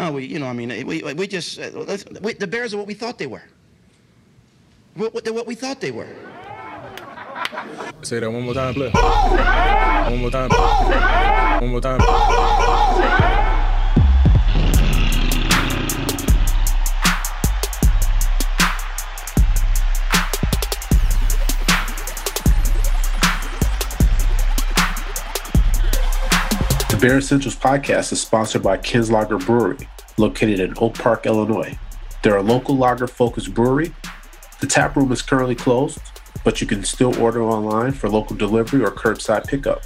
No, we, you know, I mean, we, we just, uh, we, the Bears are what we thought they were. What, what, they're what we thought they were. Say that one more time, play. One more time. One more time. Bear Essentials podcast is sponsored by Kinslahger Brewery, located in Oak Park, Illinois. They're a local lager focused brewery. The tap room is currently closed, but you can still order online for local delivery or curbside pickup.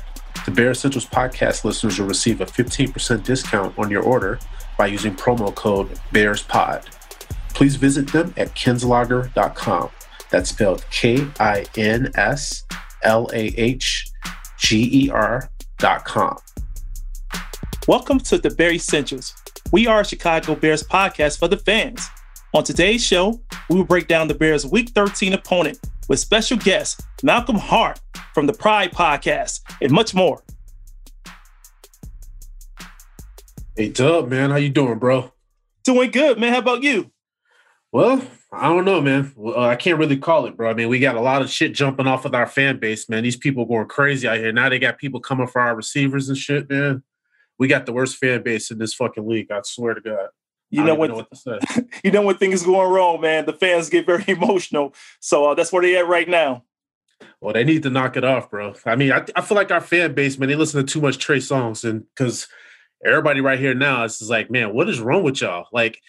The Bear Essentials podcast listeners will receive a 15% discount on your order by using promo code BEARSPOD. Please visit them at kinslahger.com. That's spelled K I N S L A H G E R.com. Welcome to the Bear Essentials. We are a Chicago Bears podcast for the fans. On today's show, we will break down the Bears' Week 13 opponent with special guest Malcolm Hart from the Pride Podcast and much more. Hey Dub, man, how you doing, bro? Doing good, man. How about you? Well, I don't know, man. Uh, I can't really call it, bro. I mean, we got a lot of shit jumping off with our fan base, man. These people going crazy out here. Now they got people coming for our receivers and shit, man. We got the worst fan base in this fucking league. I swear to God. You know what? know what to say. you know when things going wrong, man. The fans get very emotional. So uh, that's where they at right now. Well, they need to knock it off, bro. I mean, I, I feel like our fan base, man, they listen to too much Trey Songz, and because everybody right here now is just like, man, what is wrong with y'all? Like,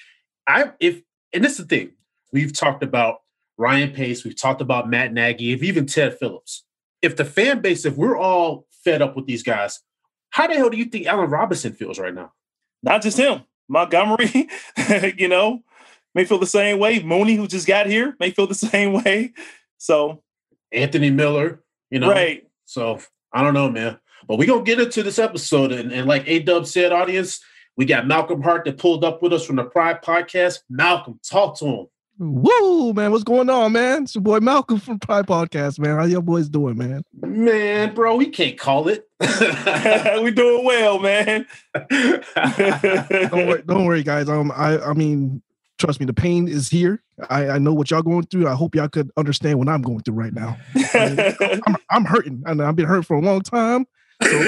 I if and this is the thing we've talked about Ryan Pace, we've talked about Matt Nagy, if even Ted Phillips. If the fan base, if we're all fed up with these guys, how the hell do you think Allen Robinson feels right now? Not just him. Montgomery, you know, may feel the same way. Mooney, who just got here, may feel the same way. So, Anthony Miller, you know, right. So I don't know, man. But we're gonna get into this episode. And, and like A Dub said, audience, we got Malcolm Hart that pulled up with us from the Pride Podcast. Malcolm, talk to him. Woo, man, what's going on, man? It's your boy Malcolm from Pride Podcast, man. How y'all boys doing, man? Man, bro, we can't call it. we doing well, man. Don't worry, don't worry, guys. Um, I, I mean, trust me, the pain is here. I, I know what y'all going through. I hope y'all could understand what I'm going through right now. I'm, I'm hurting, and I've been hurting for a long time. So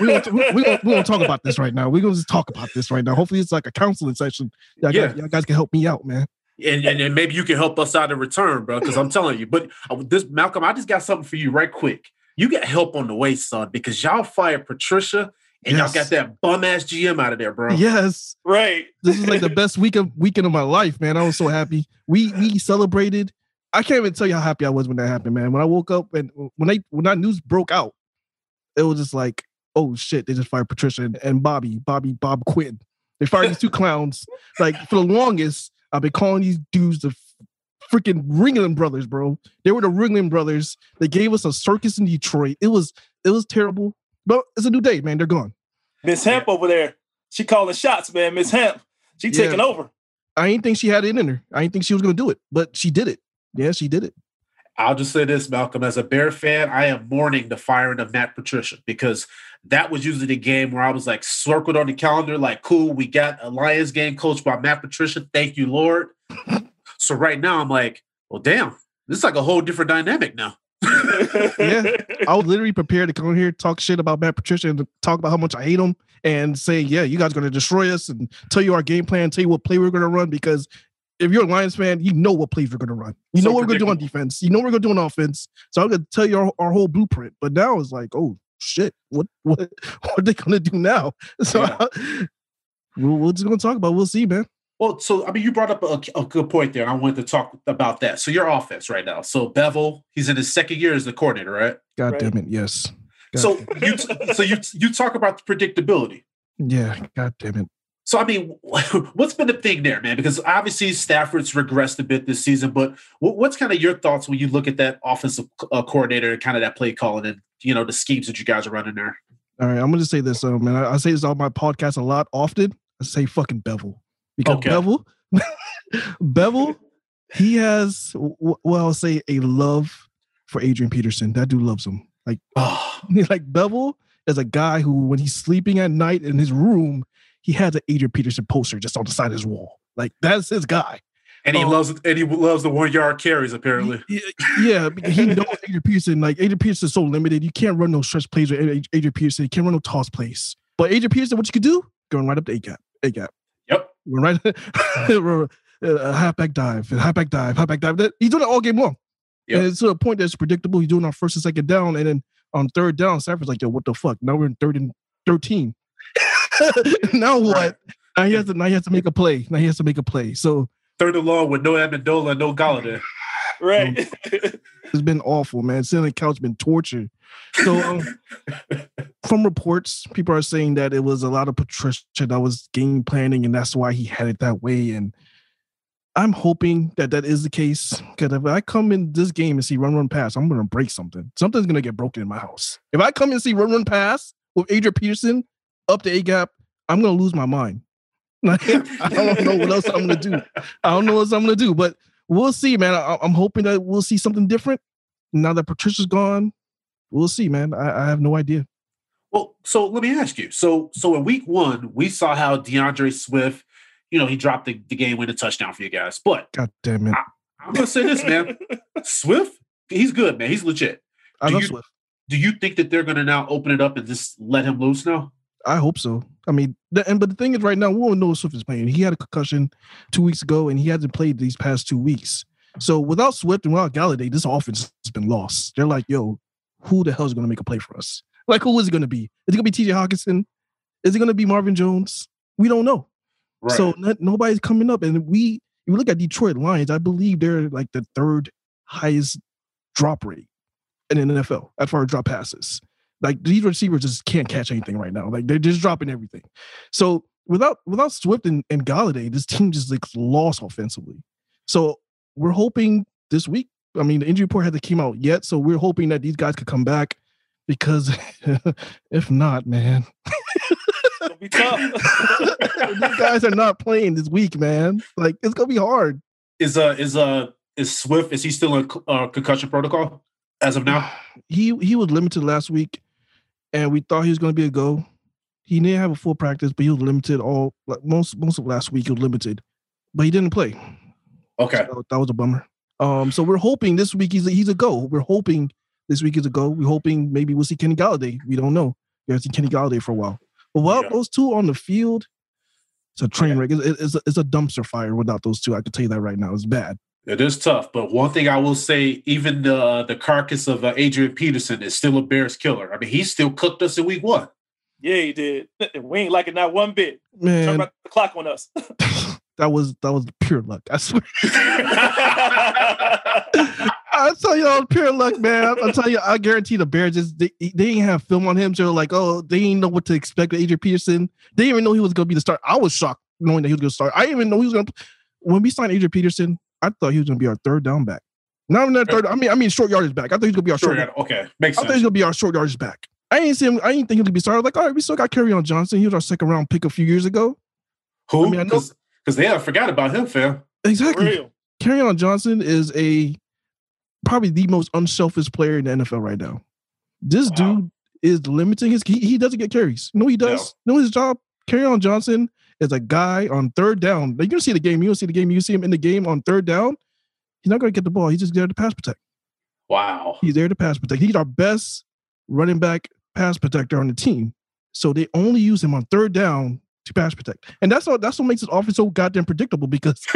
we gonna, we, we, gonna, we gonna talk about this right now. We're gonna just talk about this right now. Hopefully, it's like a counseling session. Y'all, Yeah. guys, y'all guys can help me out, man. And, and, and maybe you can help us out in return, bro. Because I'm telling you, but uh, this Malcolm, I just got something for you right quick. You got help on the way, son, because y'all fired Patricia and Yes. y'all got that bum ass GM out of there, bro. Yes, right. this is like the best week of weekend of my life, man. I was so happy. We we celebrated. I can't even tell you how happy I was when that happened, man. When I woke up and when they when that news broke out, it was just like, oh shit, they just fired Patricia and, and Bobby, Bobby, Bob Quinn. They fired these two clowns. Like for the longest, I've been calling these dudes the freaking Ringling brothers, bro. They were the Ringling brothers. They gave us a circus in Detroit. It was it was terrible. But it's a new day, man. They're gone. Miss Hamp over there. She calling shots, man. Miss Hamp. She Yeah. taking over. I didn't think she had it in her. I didn't think she was gonna do it, but she did it. Yeah, she did it. I'll just say this, Malcolm. As a Bear fan, I am mourning the firing of Matt Patricia because that was usually the game where I was like circled on the calendar, like, cool, we got a Lions game coached by Matt Patricia. Thank you, Lord. so right now I'm like, well, damn, this is like a whole different dynamic now. Yeah. I was literally prepared to come here, talk shit about Matt Patricia, and talk about how much I hate him, and say, "Yeah, you guys are going to destroy us," and tell you our game plan, tell you what play we're going to run. Because if you're a Lions fan, you know what plays we're going to run. You So know what we're going to do on defense. You know what we're going to do on offense. So I'm going to tell you our, our whole blueprint. But now it's like, oh shit, what what what are they going to do now? So Yeah. we're, we're just going to talk about. it. We'll see, man. Well, so I mean, you brought up a, a good point there, and I wanted to talk about that. So your offense right now. So Bevell, he's in his second year as the coordinator, right? God Right. damn it, yes. God So damn you, so you, you talk about the predictability. yeah, God damn it. So I mean, what's been the thing there, man? Because obviously Stafford's regressed a bit this season, but what's kind of your thoughts when you look at that offensive uh, coordinator and kind of that play calling and you know the schemes that you guys are running there? All right, I'm gonna say this, um, and I, I say this on my podcast a lot often. I say fucking Bevell because Okay. Bevell, Bevell, he has well, I'll say a love for Adrian Peterson. That dude loves him. Like, Oh, like Bevell is a guy who, when he's sleeping at night in his room, he has an Adrian Peterson poster just on the side of his wall. Like that's his guy. And he Oh. loves and he loves the one yard carries apparently. Yeah, yeah, he knows Adrian Peterson. Like Adrian Peterson is so limited. You can't run no stretch plays with Ad- Adrian Peterson. You can't run no toss plays. But Adrian Peterson, what you could do? Going right up the A gap. A gap. Yep. Run right. a uh, halfback dive. A halfback dive. Halfback dive. That- He's doing it all game long. Yep. And it's to a point that's predictable. He's doing our first and second down, and then on third down, Stafford's like, "Yo, what the fuck? Now we're in third and thirteen. now what? Right. Now he has to. Now he has to make a play. Now he has to make a play. So Third and long with no Amendola, no Golladay. Right. it's been awful, man. Sitting on the couch been torture. So um, from reports, people are saying that it was a lot of Patricia that was game planning, and that's why he had it that way. And I'm hoping that that is the case. Because if I come in this game and see run run pass, I'm gonna break something. Something's gonna get broken in my house. If I come and see run run pass with Adrian Peterson up the A gap, I'm gonna lose my mind. Like, I don't know what else I'm gonna do. I don't know what else I'm gonna do, but we'll see, man. I, I'm hoping that we'll see something different now that Patricia's gone. We'll see, man. I, I have no idea. Well, so let me ask you. So, so in week one, we saw how D'Andre Swift, you know, he dropped the, the game winning touchdown for you guys. But God damn it. I'm gonna say this, man. Swift, he's good, man. He's legit. I love you- Swift. Do you think that they're gonna now open it up and just let him loose now? I hope so. I mean, the, and but the thing is, right now we don't know if Swift is playing. He had a concussion two weeks ago, and he hasn't played these past two weeks. So without Swift and without Golladay, this offense has been lost. They're like, yo, who the hell is going to make a play for us? Like, who is it going to be? Is it going to be T.J. Hockenson? Is it going to be Marvin Jones? We don't know. So no, nobody's coming up, and we. You look at Detroit Lions. I believe they're like the third highest drop rate in the NFL as far as drop passes. Like these receivers just can't catch anything right now. Like they're just dropping everything. So without without Swift and, and Golladay, this team just like lost offensively. So we're hoping this week. I mean, the injury report hasn't came out yet, so we're hoping that these guys could come back. Because if not, man, It'll be tough. these guys are not playing this week, man. Like it's gonna be hard. is uh is uh is Swift is he still in uh, concussion protocol as of now? He he was limited last week, and we thought he was going to be a go. He didn't have a full practice, but he was limited all like most most of last week. He was limited, but he didn't play. Okay. So that was a bummer. Um, so we're hoping this week he's a, he's a go. We're hoping this week is a go. We're hoping maybe we'll see Kenny Golladay. We don't know. We haven't seen Kenny Golladay for a while. But without Yeah. those two on the field, it's a train Yeah. wreck. It's, it's, a, it's a dumpster fire without those two. I can tell you that right now. It's bad. It is tough, but one thing I will say, even the the carcass of uh, Adrian Peterson is still a Bears killer. I mean, he still cooked us in week one. yeah, he did. We ain't like it not one bit. Turn Man, back the clock on us. that was that was pure luck. I swear. I tell you, all pure luck, man. I tell you, I guarantee the Bears just they, they didn't have film on him, so they're like, oh, they didn't know what to expect with Adrian Peterson. They didn't even know he was going to be the start. I was shocked knowing that he was going to start. I didn't even know he was going to. When we signed Adrian Peterson, I thought he was going to be our third down back. Not even that third. I mean, I mean short yardage back. I thought he was going to be our Sure, short. yeah, okay, makes I thought he was going to be our short yardage back. I didn't see him. I didn't think he was going to be started. Like, all right, we still got Kerryon Johnson. He was our second round pick a few years ago. Who? I mean, know- Because they have forgot about him, fam. Exactly. Real. Kerryon Johnson is a probably the most unselfish player in the NFL right now. This Wow. dude is limiting his. He, he doesn't get carries. No, he does. No, his job. Kerryon Johnson is a guy on third down. Like, you're gonna see the game. You don't see the game. You see him in the game on third down. He's not gonna get the ball. He's just there to pass protect. Wow. He's there to pass protect. He's our best running back pass protector on the team. So they only use him on third down to pass protect, and that's what that's what makes this offense so goddamn predictable because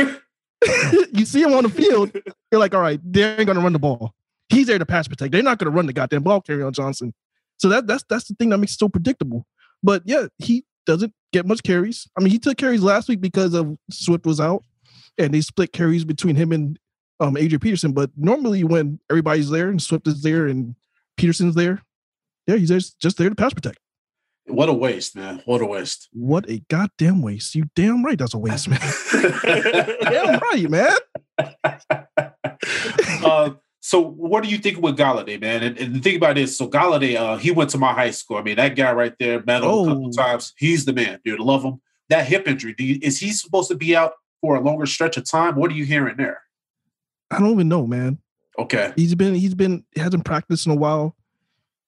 you see him on the field, you're like, all right, they ain't gonna run the ball. He's there to pass protect. They're not gonna run the goddamn ball. Kerryon Johnson. So that that's that's the thing that makes it so predictable. But yeah, he doesn't get much carries. I mean, he took carries last week because of Swift was out, and they split carries between him and um Adrian Peterson. But normally, when everybody's there and Swift is there and Peterson's there, yeah, he's just, just there to pass protect. What a waste, man. What a waste. What a goddamn waste! You damn right, that's a waste, man. damn right, man. uh, so what do you think with Golladay, man? And, and the thing about this, so Golladay, uh, he went to my high school. I mean, that guy right there, met him a couple Oh. times. He's the man, dude. Love him. That hip injury, you, is he supposed to be out for a longer stretch of time? What are you hearing there? I don't even know, man. Okay. He's been he's been he hasn't practiced in a while.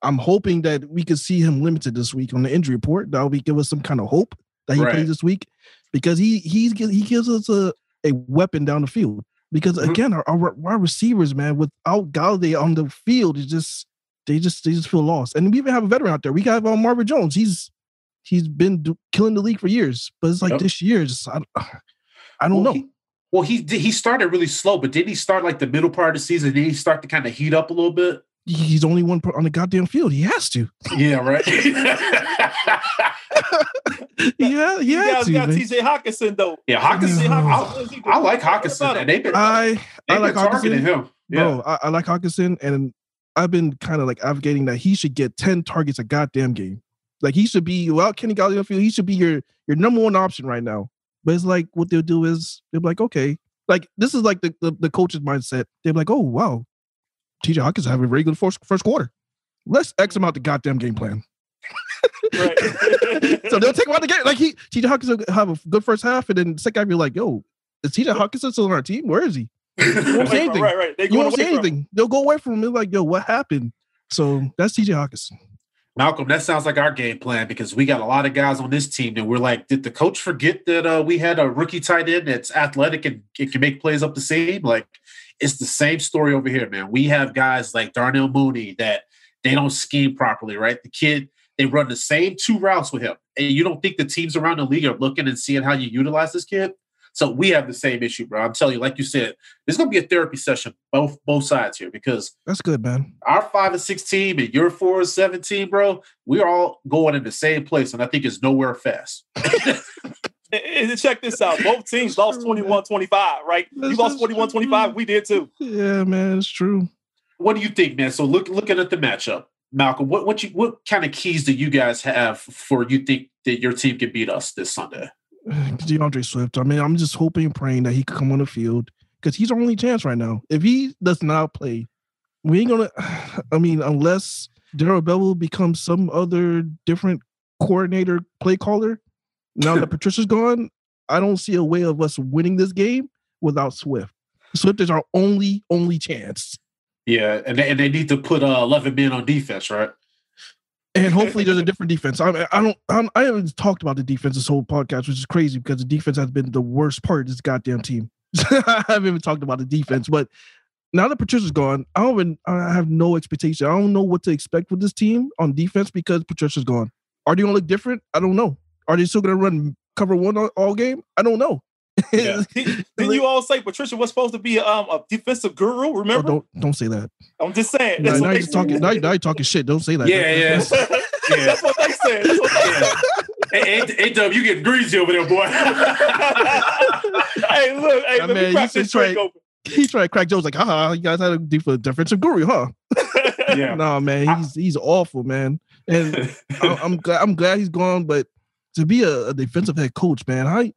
I'm hoping that we could see him limited this week on the injury report. That'll be give us some kind of hope. that he Right. plays this week because he he's he gives us a, a weapon down the field. Because Mhm. again, our, our wide receivers, man, without Golladay on the field, it's just they just they just feel lost. And we even have a veteran out there. We got um, Marvin Jones. He's he's been do, killing the league for years, but it's like Yep. this year, just I, I don't Well, know. he- well, he he started really slow, but didn't he start like the middle part of the season? Did he start to kind of heat up a little bit? He's only one on the goddamn field. He has to. Yeah, right. Yeah, he You has guys to. got man. TJ Hockenson though. yeah, Hockenson. Yeah. I, I like Hockenson, and they've been I they've I been like targeting Hockenson. him. Yeah. Bro, I, I like Hockenson, and I've been kind of like advocating that he should get 10 targets a goddamn game. Like he should be without Kenny Golladay on the field, he should be your your number one option right now. But it's like what they'll do is they'll be like, okay, like this is like the the, the coach's mindset. They're like, oh wow, TJ Hawkins having a very good first first quarter. Let's X him out the goddamn game plan. Right. so they'll take him out the game. Like he TJ Hawkins will have a good first half, and then second half you're like, yo, is TJ Hawkins still on our team? Where is he? Right, won't say anything. right, right. They You won't say away from anything. They'll go away from him. They're like, yo, what happened? So that's TJ Hawkins. Malcolm, that sounds like our game plan because we got a lot of guys on this team and we're like, did the coach forget that uh, we had a rookie tight end that's athletic and it can make plays up the seam? Like, it's the same story over here, man. We have guys like Darnell Mooney that they don't scheme properly, right? The kid, they run the same two routes with him. And you don't think the teams around the league are looking and seeing how you utilize this kid? So we have the same issue, bro. I'm telling you, like you said, there's gonna be a therapy session both both sides here because That's good, man. our five and six team and your four and seven team, bro, we're all going in the same place, and I think it's nowhere fast. And- and check this out. Both teams lost 21-25, right? You lost is 21-25. We did too. Yeah, man, it's true. What do you think, man? So look looking at the matchup, Malcolm, what what you what kind of keys do you guys have for you think that your team can beat us this Sunday? D'Andre Swift. I mean, I'm just hoping, and praying that he could come on the field because he's our only chance right now. If he does not play, we ain't gonna. I mean, unless Darrell Bevell becomes some other different coordinator, play caller. Now that Patricia's gone, I don't see a way of us winning this game without Swift. Swift is our only only chance. Yeah, and they, and they need to put uh, eleven men on defense, right? and hopefully there's a different defense. I, I don't, I'm, I haven't talked about the defense this whole podcast, which is crazy because the defense has been the worst part of this goddamn team. I haven't even talked about the defense, but now that Patricia's gone, I don't even, I have no expectation. I don't know what to expect with this team on defense because Patricia's gone. Are they gonna look different? I don't know. Are they still gonna run cover one all, all game? I don't know. Yeah. Didn't you all say Patricia was supposed to be um, a defensive guru? Oh, Remember? don't don't say that. I'm just saying. Now, now you're just talking. Now, now you're talking shit. Don't say that. Yeah, yeah. said. Yeah. That's what they said. That's what they said. hey, hey, hey, you getting greasy over there, boy. hey, look, hey, I let mean, me crack this should try- drink open. He tried to crack jokes like, haha, you guys had a def- defensive guru, huh? yeah. No, man, I- he's he's awful, man. And I, I'm glad I'm glad he's gone, but to be a, a defensive head coach, man, I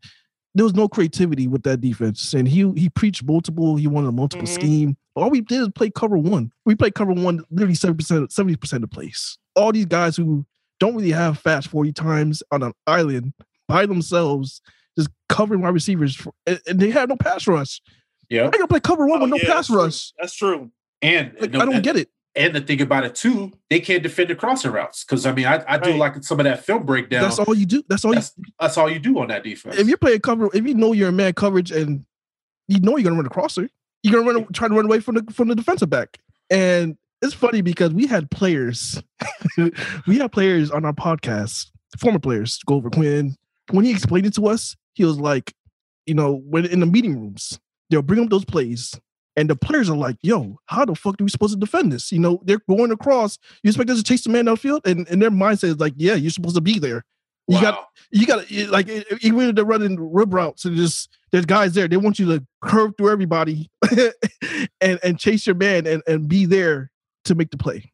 there was no creativity with that defense, and he he preached multiple. He wanted a multiple Mhm. scheme. All we did is play cover one. We played cover one literally seventy percent seventy percent of plays. All these guys who don't really have fast forty times on an island by themselves, just covering wide receivers, for, and, and they have no pass rush. yeah. I gotta play cover one Oh, with no yeah, pass that's true. rush. That's true. And Like, no, I don't and- get it. And the thing about it too, they can't defend the crossing routes because I mean, I, I do Right. like some of that film breakdown. That's all you do. That's all you That's, that's all you do on that defense. if you're playing cover, if you know you're in man coverage and you know you're gonna run a crosser, you're gonna run try to run away from the from the defensive back. And it's funny because we had players, we had players on our podcast, former players, go over Quinn. When he explained it to us, he was like, you know, when in the meeting rooms, they'll bring up those plays. And the players are like, yo, how the fuck are we supposed to defend this? You know, they're going across. You expect us to chase the man downfield? And, and their mindset is like, yeah, you're supposed to be there. You wow. got you got like even if they're running rib routes and just there's guys there. They want you to curve through everybody and and chase your man and and be there to make the play.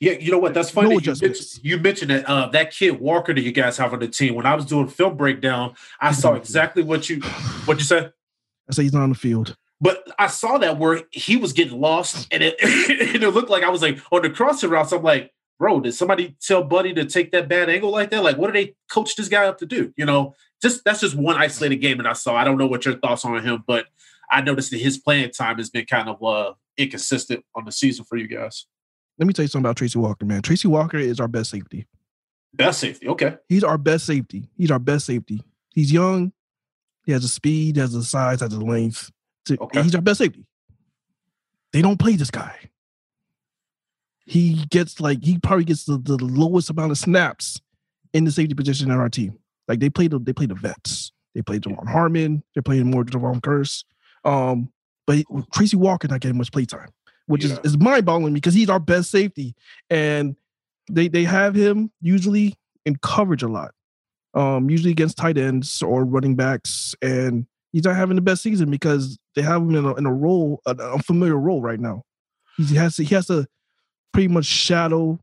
Yeah, you know what? That's funny. No you, mentioned, you mentioned that uh, that kid Walker that you guys have on the team. When I was doing film breakdown, I saw exactly what you what you said. I say he's not on the field. But I saw that where he was getting lost, and it, and it looked like I was like on the crossing routes. I'm like, bro, did somebody tell Buddy to take that bad angle like that? Like, what did they coach this guy up to do? You know, just that's just one isolated game that I saw. I don't know what your thoughts are on him, but I noticed that his playing time has been kind of uh, inconsistent on the season for you guys. Let me tell you something about Tracy Walker, man. Tracy Walker is our best safety. Best safety. Okay. He's our best safety. He's our best safety. He's young. He has the speed, has the size, has the length. Okay. He's our best safety. They don't play this guy. He gets like he probably gets the, the lowest amount of snaps in the safety position on our team. Like they play the they play the vets. They play Javon Harmon. They're playing more Jayron Kearse. Um, but Tracy Walker not getting much playtime, which Yeah. is, is mind boggling because he's our best safety. And they they have him usually in coverage a lot. Um, usually against tight ends or running backs, and he's not having the best season because they have him in a, in a role, an unfamiliar role right now. He has to, he has to pretty much shadow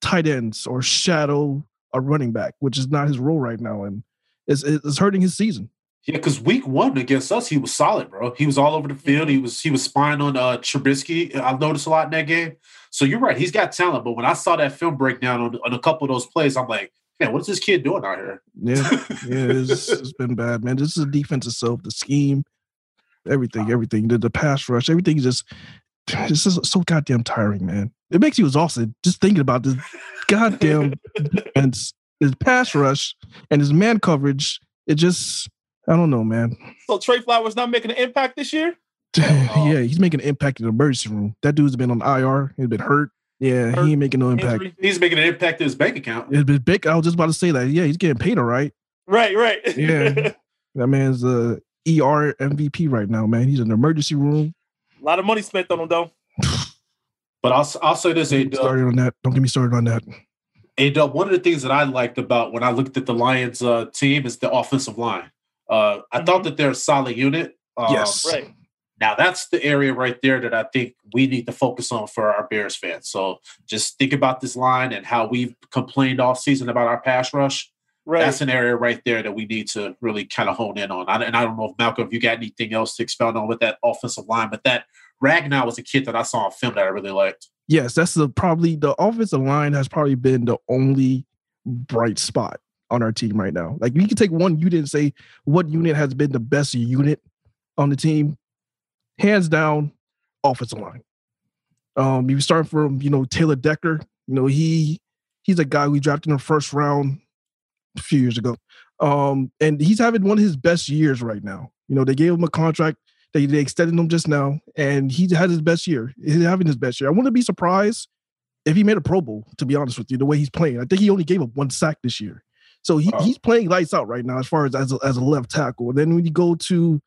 tight ends or shadow a running back, which is not his role right now, and it's it's hurting his season. Yeah, because week one against us, he was solid, bro. He was all over the field. He was he was spying on uh Trubisky. I noticed a lot in that game. So you're right, he's got talent. But when I saw that film breakdown on, on a couple of those plays, I'm like, man, what's this kid doing out here? Yeah, yeah, it's, it's been bad, man. This is the defense itself, the scheme, everything, everything, the, the pass rush, everything is just it's just so goddamn tiring, man. It makes you exhausted just thinking about this goddamn defense, his pass rush and his man coverage. It just, I don't know, man. So Trey Flowers not making an impact this year? yeah, oh. he's making an impact in the emergency room. That dude's been on IR. He's been hurt. Yeah, he ain't making no impact. He's making an impact to his bank account. It's big. I was just about to say that. Yeah, he's getting paid all right. Right, right. Yeah. That man's the ER MVP right now, man. He's in the emergency room. a lot of money spent on him though. But I'll I'll say this, A Don't get me started on that. Don't get me started on that. A Dub, one of the things that I liked about when I looked at the Lions uh, team is the offensive line. Uh, I thought that they're a solid unit. Um, Yes. Right. Now that's the area right there that I think we need to focus on for our Bears fans. So just think about this line and how we've complained all season about our pass rush. Right. That's an area right there that we need to really kind of hone in on. I, and I don't know if Malcolm, if you got anything else to expound on with that offensive line, but that Ragnow was a kid that I saw on film that I really liked. Yes, that's the probably the offensive line has probably been the only bright spot on our team right now. Like you can take one unit and say what unit has been the best unit on the team. Hands down, offensive line. Um, you start from you know Taylor Decker. You know he he's a guy we drafted in the first round a few years ago. Um, and he's having one of his best years right now. You know they gave him a contract. They, they extended him just now, and he had his best year. He's having his best year. I wouldn't be surprised if he made a Pro Bowl. To be honest with you, the way he's playing, I think he only gave up one sack this year. So he, Wow. he's playing lights out right now as far as as a, as a left tackle. And then when you go to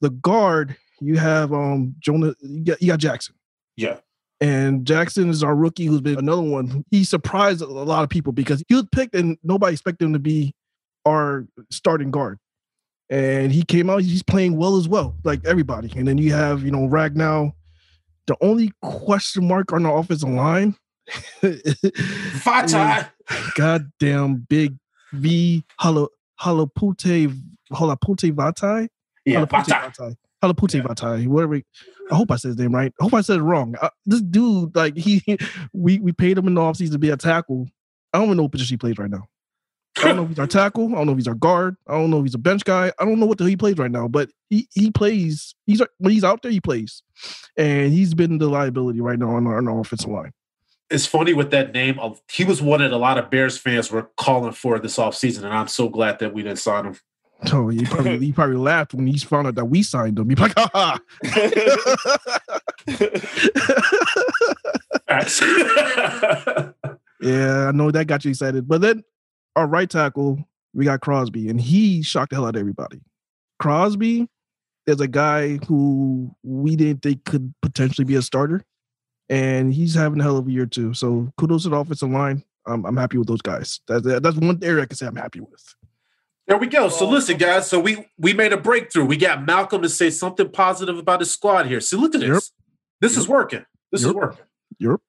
the guard, you have um Jonah. You got, you got Jackson. Yeah. And Jackson is our rookie, who's been another one. He surprised a lot of people because he was picked and nobody expected him to be our starting guard. And he came out, he's playing well as well, like everybody. And then you have, you know, Ragnow. The only question mark on the offensive line, Fatai. goddamn big V Hala Halapute Halapute Vatai. Yeah, Halapute. Vatai. Halapute Yeah. Vatai. Whatever. I hope I said his name right. I hope I said it wrong. Uh, this dude, like he, we we paid him in the offseason to be a tackle. I don't even know what position he plays right now. I don't know if he's our tackle. I don't know if he's our guard. I don't know if he's a bench guy. I don't know what the hell he plays right now, but he he plays. He's when he's out there, he plays, and he's been the liability right now on our, on our offensive line. It's funny with that name. He was one that a lot of Bears fans were calling for this offseason, and I'm so glad that we didn't sign him. So he probably he probably laughed when he found out that we signed him. He's like, ha ha. Yeah, I know that got you excited. But then our right tackle, we got Crosby, and he shocked the hell out of everybody. Crosby is a guy who we didn't think could potentially be a starter, and he's having a hell of a year too. So kudos to the offensive line. I'm, I'm happy with those guys. That's that's one area I can say I'm happy with. There we go. So listen, guys. So we we made a breakthrough. We got Malcolm to say something positive about his squad here. See, look at this. Yep. This is working. This is Yep. working. Yep.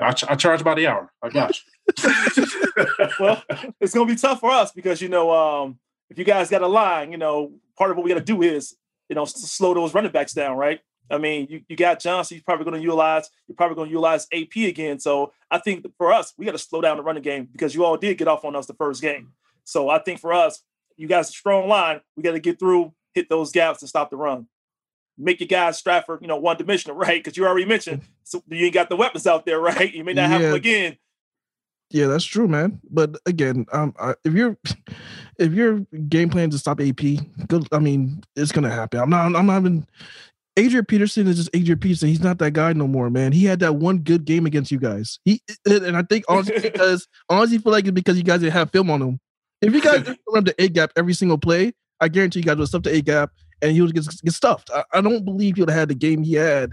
I, ch- I charge by the hour. I got you. well, it's gonna be tough for us because you know, um, if you guys got a line, you know, part of what we got to do is, you know, s- slow those running backs down, right? I mean, you, you got Johnson. You're probably going to utilize. You're probably going to utilize AP again. So I think for us, we got to slow down the running game because you all did get off on us the first game. So I think for us, you guys a strong line. We got to get through, hit those gaps, and stop the run. Make your guys Stratford, you know, one dimensional, right? Because you already mentioned so you ain't got the weapons out there, right? You may not have them Yeah. again. Yeah, that's true, man. But again, um, I, if you're if your game plan to stop AP, good. I mean, it's gonna happen. I'm not. I'm not even. Adrian Peterson is just Adrian Peterson. He's not that guy no more, man. He had that one good game against you guys. He and I think honestly because honestly feel like it's because you guys didn't have film on him. If you guys run the A gap every single play, I guarantee you guys would stuff the A gap and he would get, get stuffed. I, I don't believe he would have had the game he had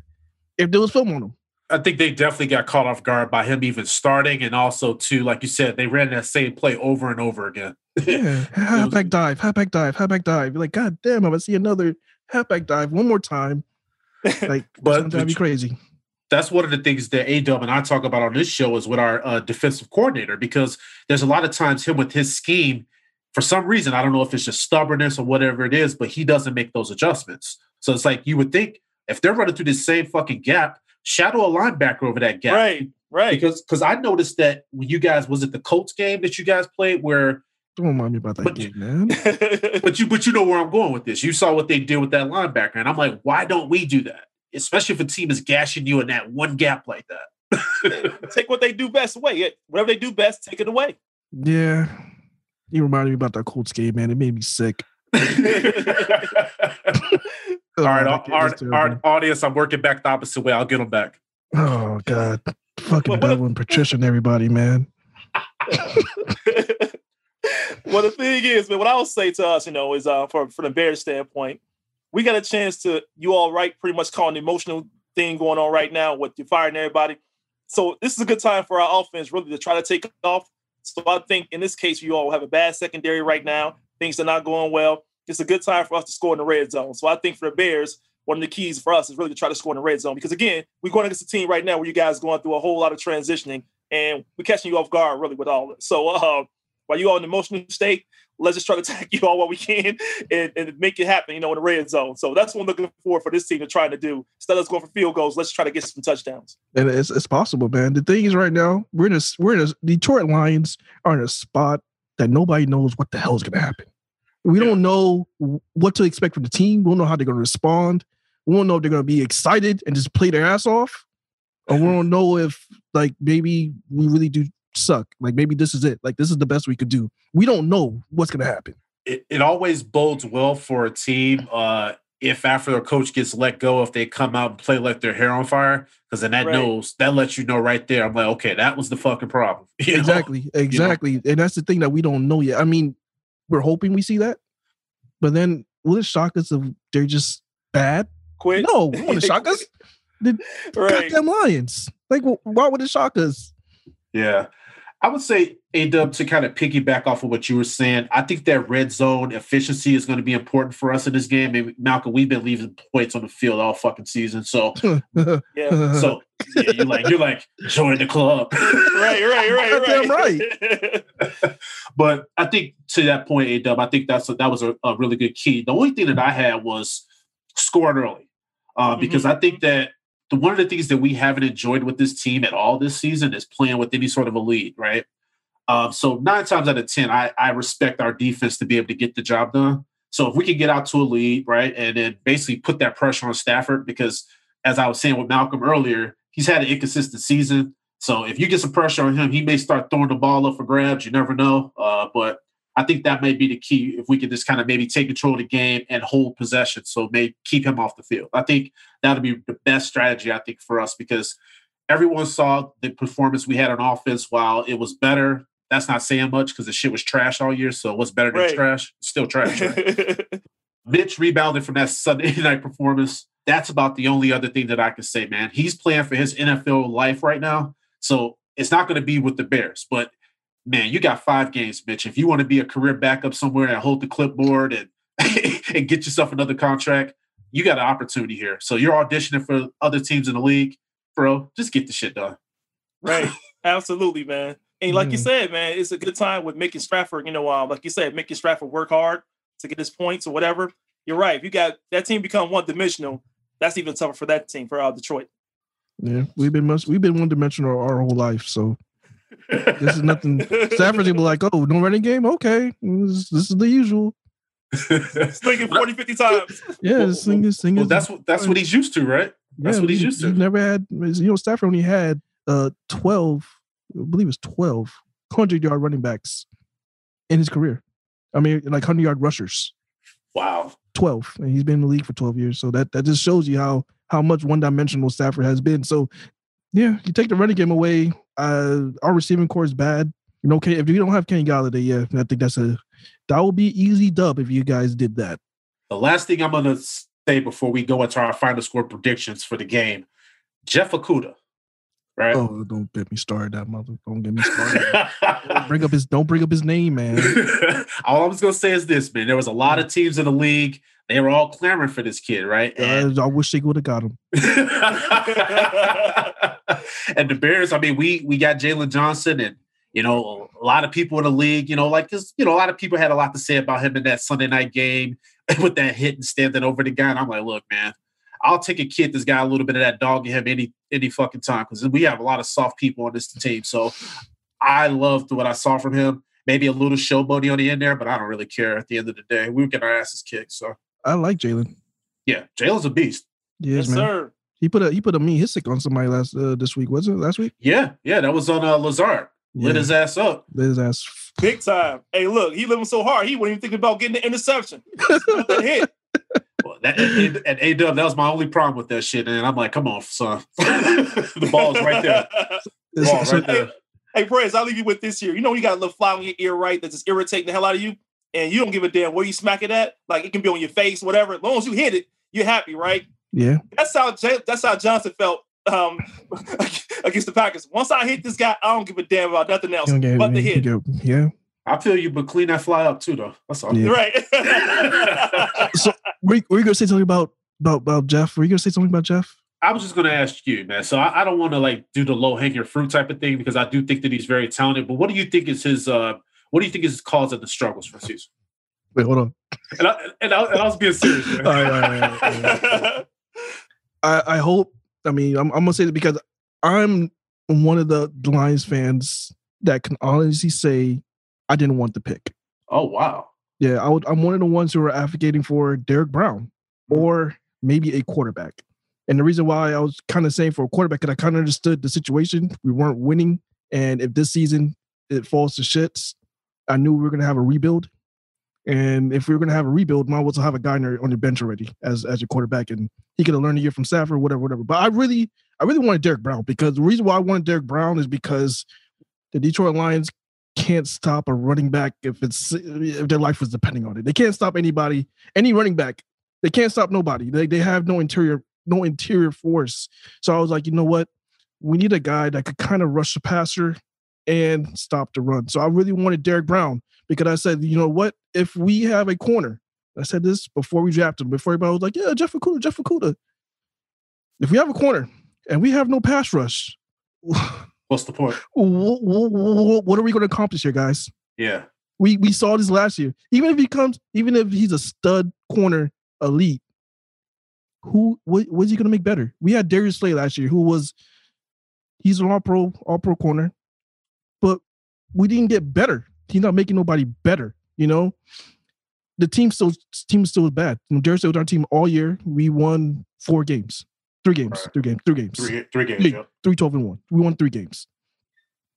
if there was film on him. I think they definitely got caught off guard by him even starting, and also too, like you said, they ran that same play over and over again. Yeah, halfback dive, halfback dive, halfback dive. You're like, God damn, I'm gonna see another halfback dive one more time. Like, But- but that'd be crazy. That's one of the things that A Dub and I talk about on this show is with our uh, defensive coordinator because there's a lot of times him with his scheme, for some reason, I don't know if it's just stubbornness or whatever it is, but he doesn't make those adjustments. So it's like you would think if they're running through this same fucking gap, shadow a linebacker over that gap. Right, right. Because because I noticed that when you guys was it the Colts game that you guys played where Don't remind me about that But- game, man. but you but you know where I'm going with this. You saw what they did with that linebacker, and I'm like, why don't we do that? Especially if a team is gashing you in that one gap like that. take what they do best away. Whatever they do best, take it away. Yeah, you reminded me about that Colts game, man. It made me sick. All Oh, right, that our, our, audience, I'm working back the opposite way. I'll get them back. Oh God, fucking Bevell and Patricia and everybody, man. well, the thing is, man, what I would say to us, you know, is uh, for from the Bears standpoint, we got a chance to you all right, pretty much call an emotional thing going on right now with you firing everybody. So this is a good time for our offense really to try to take off. So I think in this case, you all have a bad secondary right now. Things are not going well. It's a good time for us to score in the red zone. So I think for the Bears, one of the keys for us is really to try to score in the red zone because again, we're going against a team right now where you guys are going through a whole lot of transitioning and we're catching you off guard really with all this. So uh, while you all in emotional state, let's just try to attack you all while we can and, and make it happen, you know, in the red zone. So that's what I'm looking for for this team to try to do. Instead of us going for field goals, let's try to get some touchdowns. And it's it's possible, man. The thing is, right now we're in a we're in a Detroit Lions are in a spot that nobody knows what the hell is going to happen. We don't know what to expect from the team. We don't know how they're going to respond. We don't know if they're going to be excited and just play their ass off, or we mm-hmm. don't know if like maybe we really do suck. Like maybe this is it. Like this is the best we could do. We don't know what's going to happen. It, it always bodes well for a team uh, if after their coach gets let go, if they come out and play like their hair on fire, because then that Right. knows that lets you know right there. I'm like, okay, that was the fucking problem. You know? Exactly, exactly, and that's the thing that we don't know yet. I mean, we're hoping we see that, but then will it shock us if they're just bad? Quit. No, want to shock us? right. Goddamn Lions! Like, wh- why would it shock us? Yeah. I would say, A Dub, to kind of piggyback off of what you were saying, I think that red zone efficiency is going to be important for us in this game. And Malcolm, we've been leaving points on the field all fucking season. So, Yeah. so yeah, you're like, you're like, join the club. right, right, right, Goddamn right. right. but I think to that point, A Dub, I think that's a, that was a, a really good key. The only thing that I had was scoring early, uh, because I think that the one of the things that we haven't enjoyed with this team at all this season is playing with any sort of a lead, right? Um, so nine times out of ten, I, I respect our defense to be able to get the job done. So if we can get out to a lead, right, and then basically put that pressure on Stafford, because as I was saying with Malcolm earlier, he's had an inconsistent season. So if you get some pressure on him, he may start throwing the ball up for grabs. You never know. Uh, but I think that may be the key if we could just kind of maybe take control of the game and hold possession. So may keep him off the field. I think that'll be the best strategy, I think, for us because everyone saw the performance we had on offense. While it was better, that's not saying much because the shit was trash all year. So what's better than Right. trash? Still trash. Right? Mitch rebounded from that Sunday night performance. That's about the only other thing that I can say, man. He's playing for his NFL life right now. So it's not going to be with the Bears. But man, you got five games, bitch. If you want to be a career backup somewhere and hold the clipboard and and get yourself another contract, you got an opportunity here. So you're auditioning for other teams in the league, bro. Just get the shit done. Right. Absolutely, man. And like you Mm. said, man, it's a good time with making Stratford, you know, uh, like you said, making Stratford work hard to get his points or whatever. You're right. If you got that team become one dimensional, that's even tougher for that team, for uh, Detroit. Yeah, we've been much, we've been one dimensional our whole life. So this is nothing. Stafford's gonna be like, oh, no running game. Okay, this, this is the usual. Slinging 40, 50 times. Yeah, Well, this thing is thing well, is. that's what that's what he's used to, right? that's yeah, what he's we- used to. We've never had. You know, Stafford only had uh twelve. I believe it's twelve hundred yard running backs in his career. I mean, like hundred yard rushers. Wow. 12 and he's been in the league for 12 years so that that just shows you how how much one-dimensional Stafford has been so yeah you take the running game away uh our receiving core is bad you know okay if you don't have Kenny Golladay yeah I think that's a that would be easy dub if you guys did that The last thing I'm gonna say before we go into our final score predictions for the game, Jeff Okudah, right? oh don't get me started that mother don't get me started don't bring up his don't bring up his name man all I'm just gonna say is this, man. There was a lot of teams in the league. They were all clamoring for this kid, right? And, Uh, I wish they would have got him and the Bears, I mean, we we got Jaylon Johnson, and you know, a lot of people in the league, you know, like because you know, a lot of people had a lot to say about him in that Sunday night game with that hit and standing over the guy. And I'm like, look, man, I'll take a kid that's got a little bit of that dog in him any any fucking time because we have a lot of soft people on this team. So I loved what I saw from him. Maybe a little showboaty on the end there, but I don't really care. At the end of the day, we were getting our asses kicked. So I like Jaylon yeah, Jaylon's a beast. yes, yes, man sir. he put a he put a mean hit stick on somebody last uh, this week was it last week Yeah, yeah, that was on uh, Lazard. Lit Yeah. his ass up. Lit his ass Big time. Hey, look, he living so hard, he wasn't even thinking about getting the interception. that hit. Well, that, and, and A Dub, that was my only problem with that shit. And I'm like, come on, son. the ball's right there. The ball right there. Hey, Prez, I'll leave you with this here. You know, you got a little fly on your ear, right? That's just irritating the hell out of you, and you don't give a damn where you smack it at. Like it can be on your face, whatever. As long as you hit it, you're happy, right? yeah That's how J- that's how Johnson felt um, against the Packers. Once I hit this guy, I don't give a damn about nothing else He don't get- but the hit. get- yeah. I feel you, but clean that fly up too, though. That's all. Yeah. Right. So were you, were you gonna say something about about about Jeff? Were you gonna say something about Jeff? I was just going to ask you, man. So I, I don't want to like do the low hanging fruit type of thing because I do think that he's very talented. But what do you think is his? uh What do you think is his cause of the struggles for the season? Wait, hold on. And I, and I, and I was being serious. All right, all right, all right, all right. I I hope. I mean, I'm, I'm gonna say that because I'm one of the Lions fans that can honestly say I didn't want the pick. Oh wow. Yeah, I would, I'm one of the ones who are advocating for Derrick Brown mm-hmm. or maybe a quarterback. And the reason why I was kind of saying for a quarterback, because I kind of understood the situation. We weren't winning. And if this season it falls to shits, I knew we were going to have a rebuild. And if we were going to have a rebuild, might as well have a guy on your, on your bench already as, as your quarterback. And he could have learned a year from Stafford, whatever, whatever. But I really, I really wanted Derrick Brown because the reason why I wanted Derrick Brown is because the Detroit Lions can't stop a running back if it's if their life was depending on it. They can't stop anybody, any running back. They can't stop nobody. They they have no interior no interior force. So I was like, you know what? We need a guy that could kind of rush the passer and stop the run. So I really wanted Derrick Brown because I said, you know what? If we have a corner, I said this before we drafted him, before everybody was like, yeah, Jeff Okudah, Jeff Okudah. If we have a corner and we have no pass rush, What's the point? what, what are we going to accomplish here, guys? Yeah. We we saw this last year. Even if he comes, even if he's a stud corner elite, who what was he gonna make better? We had Darius Slay last year, who was he's an all pro, all pro corner, we didn't get better. He's not making nobody better, you know. The team still team still is bad. You know, Darius was our team all year. We won four games, three games, Right. three games, three games Three three games. Three. Yeah. three 12 and one. We won three games.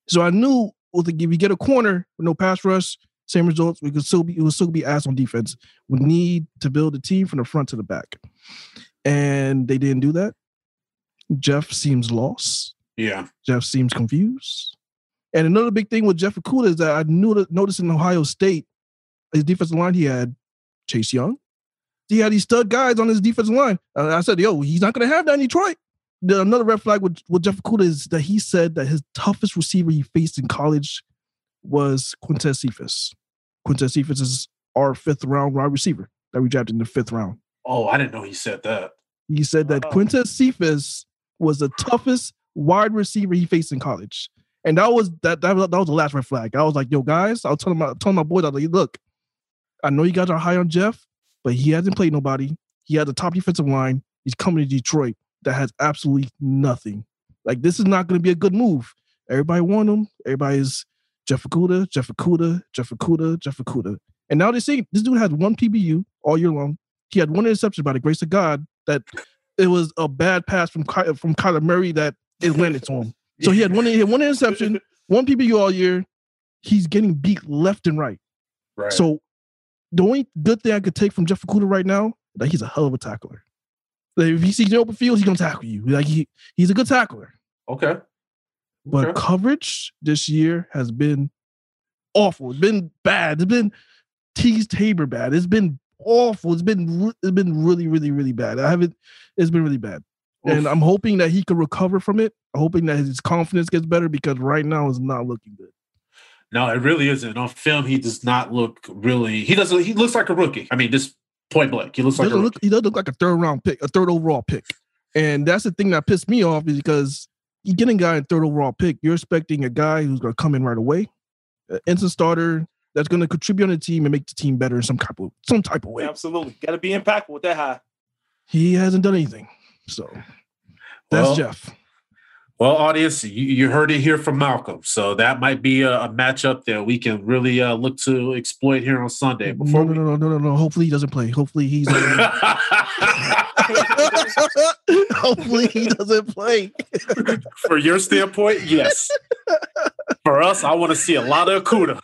So I knew well, if you get a corner with no pass rush, same results. We could still be it would still be ass on defense. We need to build a team from the front to the back. And they didn't do that. Jeff seems lost. Yeah. Jeff seems confused. And another big thing with Jeff Okudah is that I knew noticed in Ohio State, his defensive line, he had Chase Young. He had these stud guys on his defensive line. And I said, yo, he's not gonna have that in Detroit. The, another red flag with, with Jeff Okudah is that he said that his toughest receiver he faced in college was Quintez Cephus. Quintez Cephus is our fifth round wide receiver that we drafted in the fifth round. Oh, I didn't know he said that. He said that Wow. Quintez Cephus was the toughest wide receiver he faced in college. And that was that that was, that was the last red flag. I was like, yo, guys, I was telling my telling my boys, I was like, look, I know you guys are high on Jeff, but he hasn't played nobody. He has a top defensive line. He's coming to Detroit that has absolutely nothing. Like this is not going to be a good move. Everybody want him. Everybody's Jeff Okudah, Jeff Okudah, Jeff Okudah, Jeff Okudah. And now they say this dude has one PBU all year long. He had one interception by the grace of God that it was a bad pass from Ky- from Kyler Murray that it landed to him. So he had one he had one interception, one PBU all year, he's getting beat left and right. Right. So the only good thing I could take from Jeff Okudah right now, that he's a hell of a tackler. Like, if he sees you open field, he's gonna tackle you. Like he he's a good tackler. okay. But Okay. coverage this year has been awful. It's been bad. It's been Teez Tabor bad. It's been awful. It's been it's been really, really, really bad. I haven't. It's been really bad, and I'm hoping that he can recover from it. Hoping that his confidence gets better because right now it's not looking good. No, it really isn't. On film, he does not look really. He doesn't. He looks like a rookie. I mean, just point blank, he looks He like a doesn't rookie. look, he does look like a third round pick, a third overall pick, and that's the thing that pissed me off is because you get a guy in third overall pick, you're expecting a guy who's going to come in right away, an instant starter that's going to contribute on the team and make the team better in some type of some type of way. Absolutely. Got to be impactful with that high. He hasn't done anything, so that's Well, Jeff. Well, audience, you, you heard it here from Malcolm. So that might be a, a matchup that we can really uh, look to exploit here on Sunday. Before no, no, no, no, no, no. Hopefully he doesn't play. Hopefully he's. Hopefully he doesn't play. For your standpoint, yes. For us, I want to see a lot of Okudah.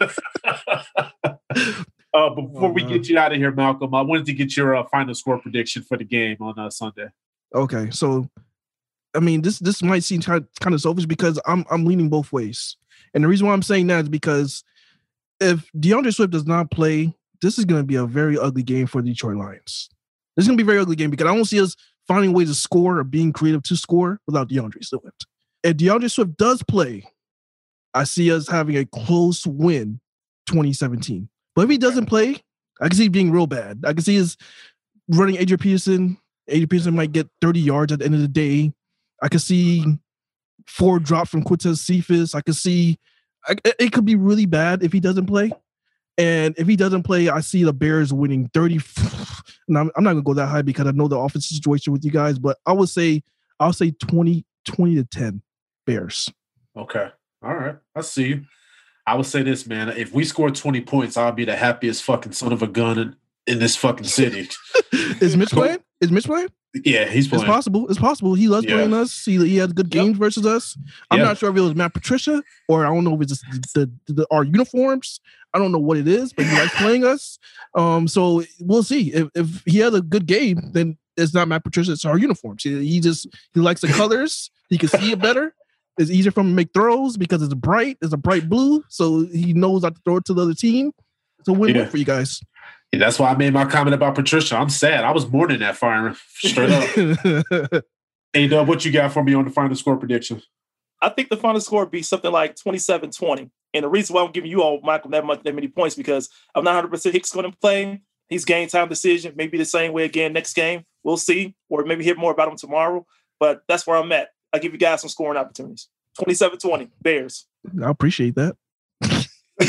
uh, before we Oh, get you out of here, Malcolm, I wanted to get your uh, final score prediction for the game on uh, Sunday. Okay, so I mean this this might seem kind kind of selfish because I'm I'm leaning both ways, and the reason why I'm saying that is because if D'Andre Swift does not play, this is going to be a very ugly game for the Detroit Lions. This is going to be a very ugly game because I don't see us finding ways to score or being creative to score without D'Andre Swift. If D'Andre Swift does play, I see us having a close win, 2017. But if he doesn't play, I can see being real bad. I can see his running Adrian Peterson. Adrian Peterson might get 30 yards at the end of the day. I could see four drop from Quintez Cephus. I could see I, it- could be really bad if he doesn't play. And if he doesn't play, I see the Bears winning 30. And I'm, I'm not gonna go that high because I know the offense situation with you guys, but I would say I'll say 20, 20 to 10 Bears. Okay. All right. I see you. I would say this, man. If we score 20 points, I'll be the happiest fucking son of a gun in, in this fucking city. Is Mitch playing? Is Mitch playing? yeah, he's playing. It's possible. It's possible. He loves Yeah. playing us. He, he had good Yep. games versus us. I'm Yeah. not sure if it was Matt Patricia or I don't know if it's the, the, the our uniforms. I don't know what it is, but he likes playing us. Um, so we'll see. If if he has a good game, then it's not Matt Patricia. It's our uniforms. He, he just he likes the colors. He can see it better. It's easier for him to make throws because it's bright. It's a bright blue, so he knows not to throw it to the other team. It's a win-win Yeah. for you guys. Yeah, that's why I made my comment about Patricia. I'm sad. I was mourning that firing straight up. hey, Dub, what you got for me on the final score prediction? I think the final score would be something like 27-20. And the reason why I'm giving you all, Michael, that much that many points because I'm not 100 percent Hicks going to play. He's game time decision. Maybe the same way again next game. We'll see, or maybe hear more about him tomorrow. But that's where I'm at. I give you guys some scoring opportunities. 27-20, Bears. I appreciate that.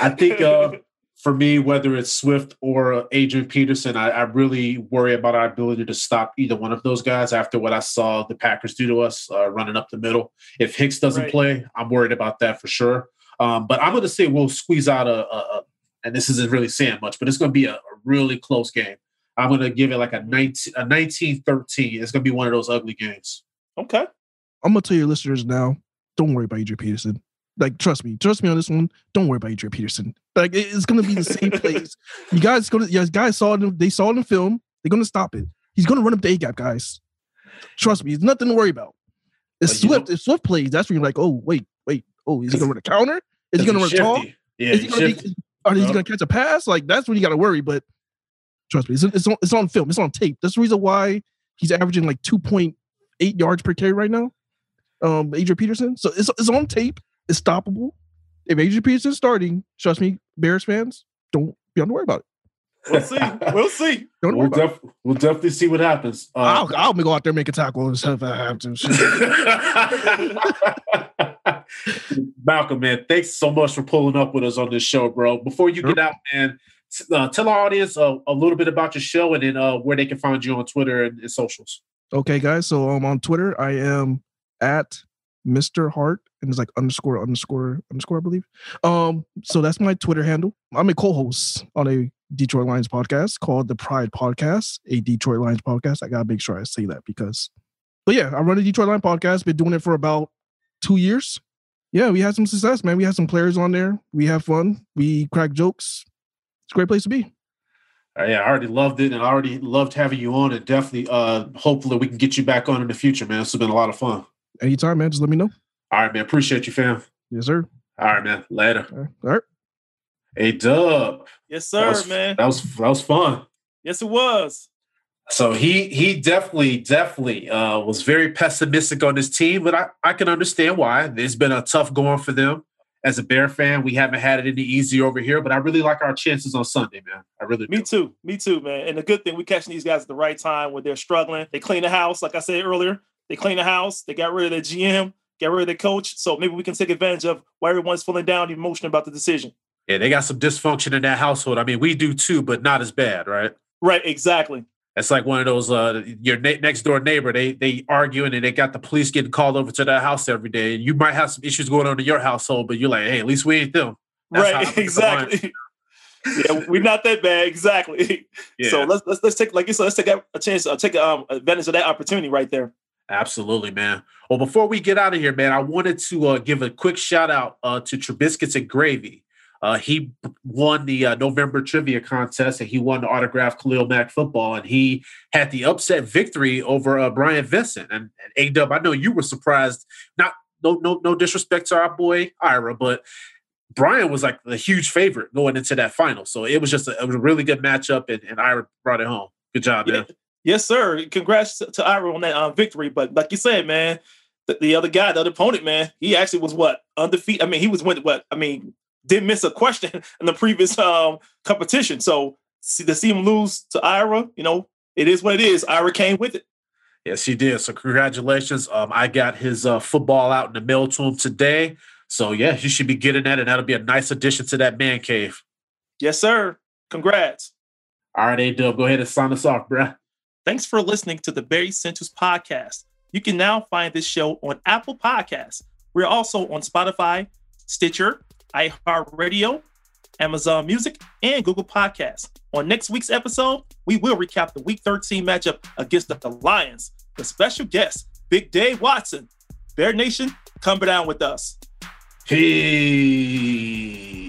I think uh, for me, whether it's Swift or uh, Adrian Peterson, I, I really worry about our ability to stop either one of those guys after what I saw the Packers do to us uh, running up the middle. If Hicks doesn't Right. play, I'm worried about that for sure. Um, but I'm going to say we'll squeeze out a, a, a, and this isn't really saying much, but it's going to be a, a really close game. I'm going to give it like a 19, a 19 13. It's going to be one of those ugly games. Okay. I'm gonna tell your listeners now. Don't worry about Adrian Peterson. Like, trust me, trust me on this one. Don't worry about Adrian Peterson. Like, it's gonna be the same place. You guys gonna, you guys saw it. They saw it in film. They're gonna stop it. He's gonna run up the A gap, guys. Trust me, it's nothing to worry about. It's But you Swift. know- if Swift plays, that's when you're like, oh wait, wait, oh, is he gonna run a counter? Is he gonna run He's tall? Yeah, is he he's gonna be, are he gonna catch a pass? Like that's when you gotta worry. But trust me, it's, it's on it's on film. It's on tape. That's the reason why he's averaging like 2.8 yards per carry right now. Um, Adrian Peterson. So it's it's on tape. It's stoppable. If Adrian Peterson's starting, trust me, Bears fans, don't you don't worry about it. We'll see. We'll see. Don't We'll, worry about it. def- we'll definitely see what happens. Uh, I'll, I'll go out there and make a tackle and stuff if I have to. Malcolm, man, thanks so much for pulling up with us on this show, bro. Before you Sure. get out, man, t- uh, tell our audience uh, a little bit about your show and then uh, where they can find you on Twitter and, and socials. Okay, guys. So um, on Twitter, I am at Mr. Hart, and it's like underscore underscore underscore, I believe. Um, so that's my Twitter handle. I'm a co-host on a Detroit Lions podcast called the Pride Podcast, a Detroit Lions podcast. I gotta make sure I say that because, but yeah, I run a Detroit Lions podcast. Been doing it for about two years. yeah, we had some success, man. We had some players on there. We have fun. We crack jokes. It's a great place to be. Uh, yeah, I already loved it, and I already loved having you on. And definitely, uh, hopefully, we can get you back on in the future, man. This has been a lot of fun. Anytime, man. Just let me know. All right, man. Appreciate you, fam. Yes, sir. All right, man. Later. All right. All right. Hey, Dub. Yes, That sir, was, man. That was that was fun. Yes, it was. So he he definitely definitely uh, was very pessimistic on his team, but I I can understand why. There's been a tough going for them. As a Bear fan, we haven't had it any easier over here, but I really like our chances on Sunday, man. I really do. Me too. Me too, man. And the good thing, we catching these guys at the right time when they're struggling. They clean the house, like I said earlier. They clean the house. They got rid of their GM, got rid of their coach. So maybe we can take advantage of why everyone's feeling down, emotional about the decision. Yeah, they got some dysfunction in that household. I mean, we do too, but not as bad, right? Right, exactly. It's like one of those uh your ne- next door neighbor. They they arguing and they got the police getting called over to their house every day. And you might have some issues going on in your household, but you're like, hey, at least we ain't them. That's right, exactly. yeah, we're not that bad, exactly. Yeah. So let's let's let's take like you said, let's take a chance, uh, take um, advantage of that opportunity right there. Absolutely, man. Well, before we get out of here, man, I wanted to uh, give a quick shout out uh, to Trubiscuits and Gravy. Uh, he won the uh, November trivia contest and he won the autograph Khalil Mack football, and he had the upset victory over uh, Brian Vincent. And, and A Dub, I know you were surprised. Not no no no disrespect to our boy Ira, but Brian was like the huge favorite going into that final. So it was just a, it was a really good matchup, and, and Ira brought it home. Good job, man. Yeah. Yes, sir. Congrats to, to Ira on that um, victory. But like you said, man, the, the other guy, the other opponent, man, he actually was what undefeated. I mean, he was with what? I mean, didn't miss a question in the previous um competition. So see, to see him lose to Ira, you know, it is what it is. Ira came with it. Yes, he did. So congratulations. Um, I got his uh, football out in the mail to him today. So yeah, you should be getting that, and that'll be a nice addition to that man cave. Yes, sir. Congrats. All right, A Dub, go ahead and sign us off, bruh. Thanks for listening to the Barry Centers podcast. You can now find this show on Apple Podcasts. We're also on Spotify, Stitcher, iHeartRadio, Amazon Music, and Google Podcasts. On next week's episode, we will recap the Week 13 matchup against the Lions. The special guest, Big Dave Watson. Bear Nation, come down with us. Peace.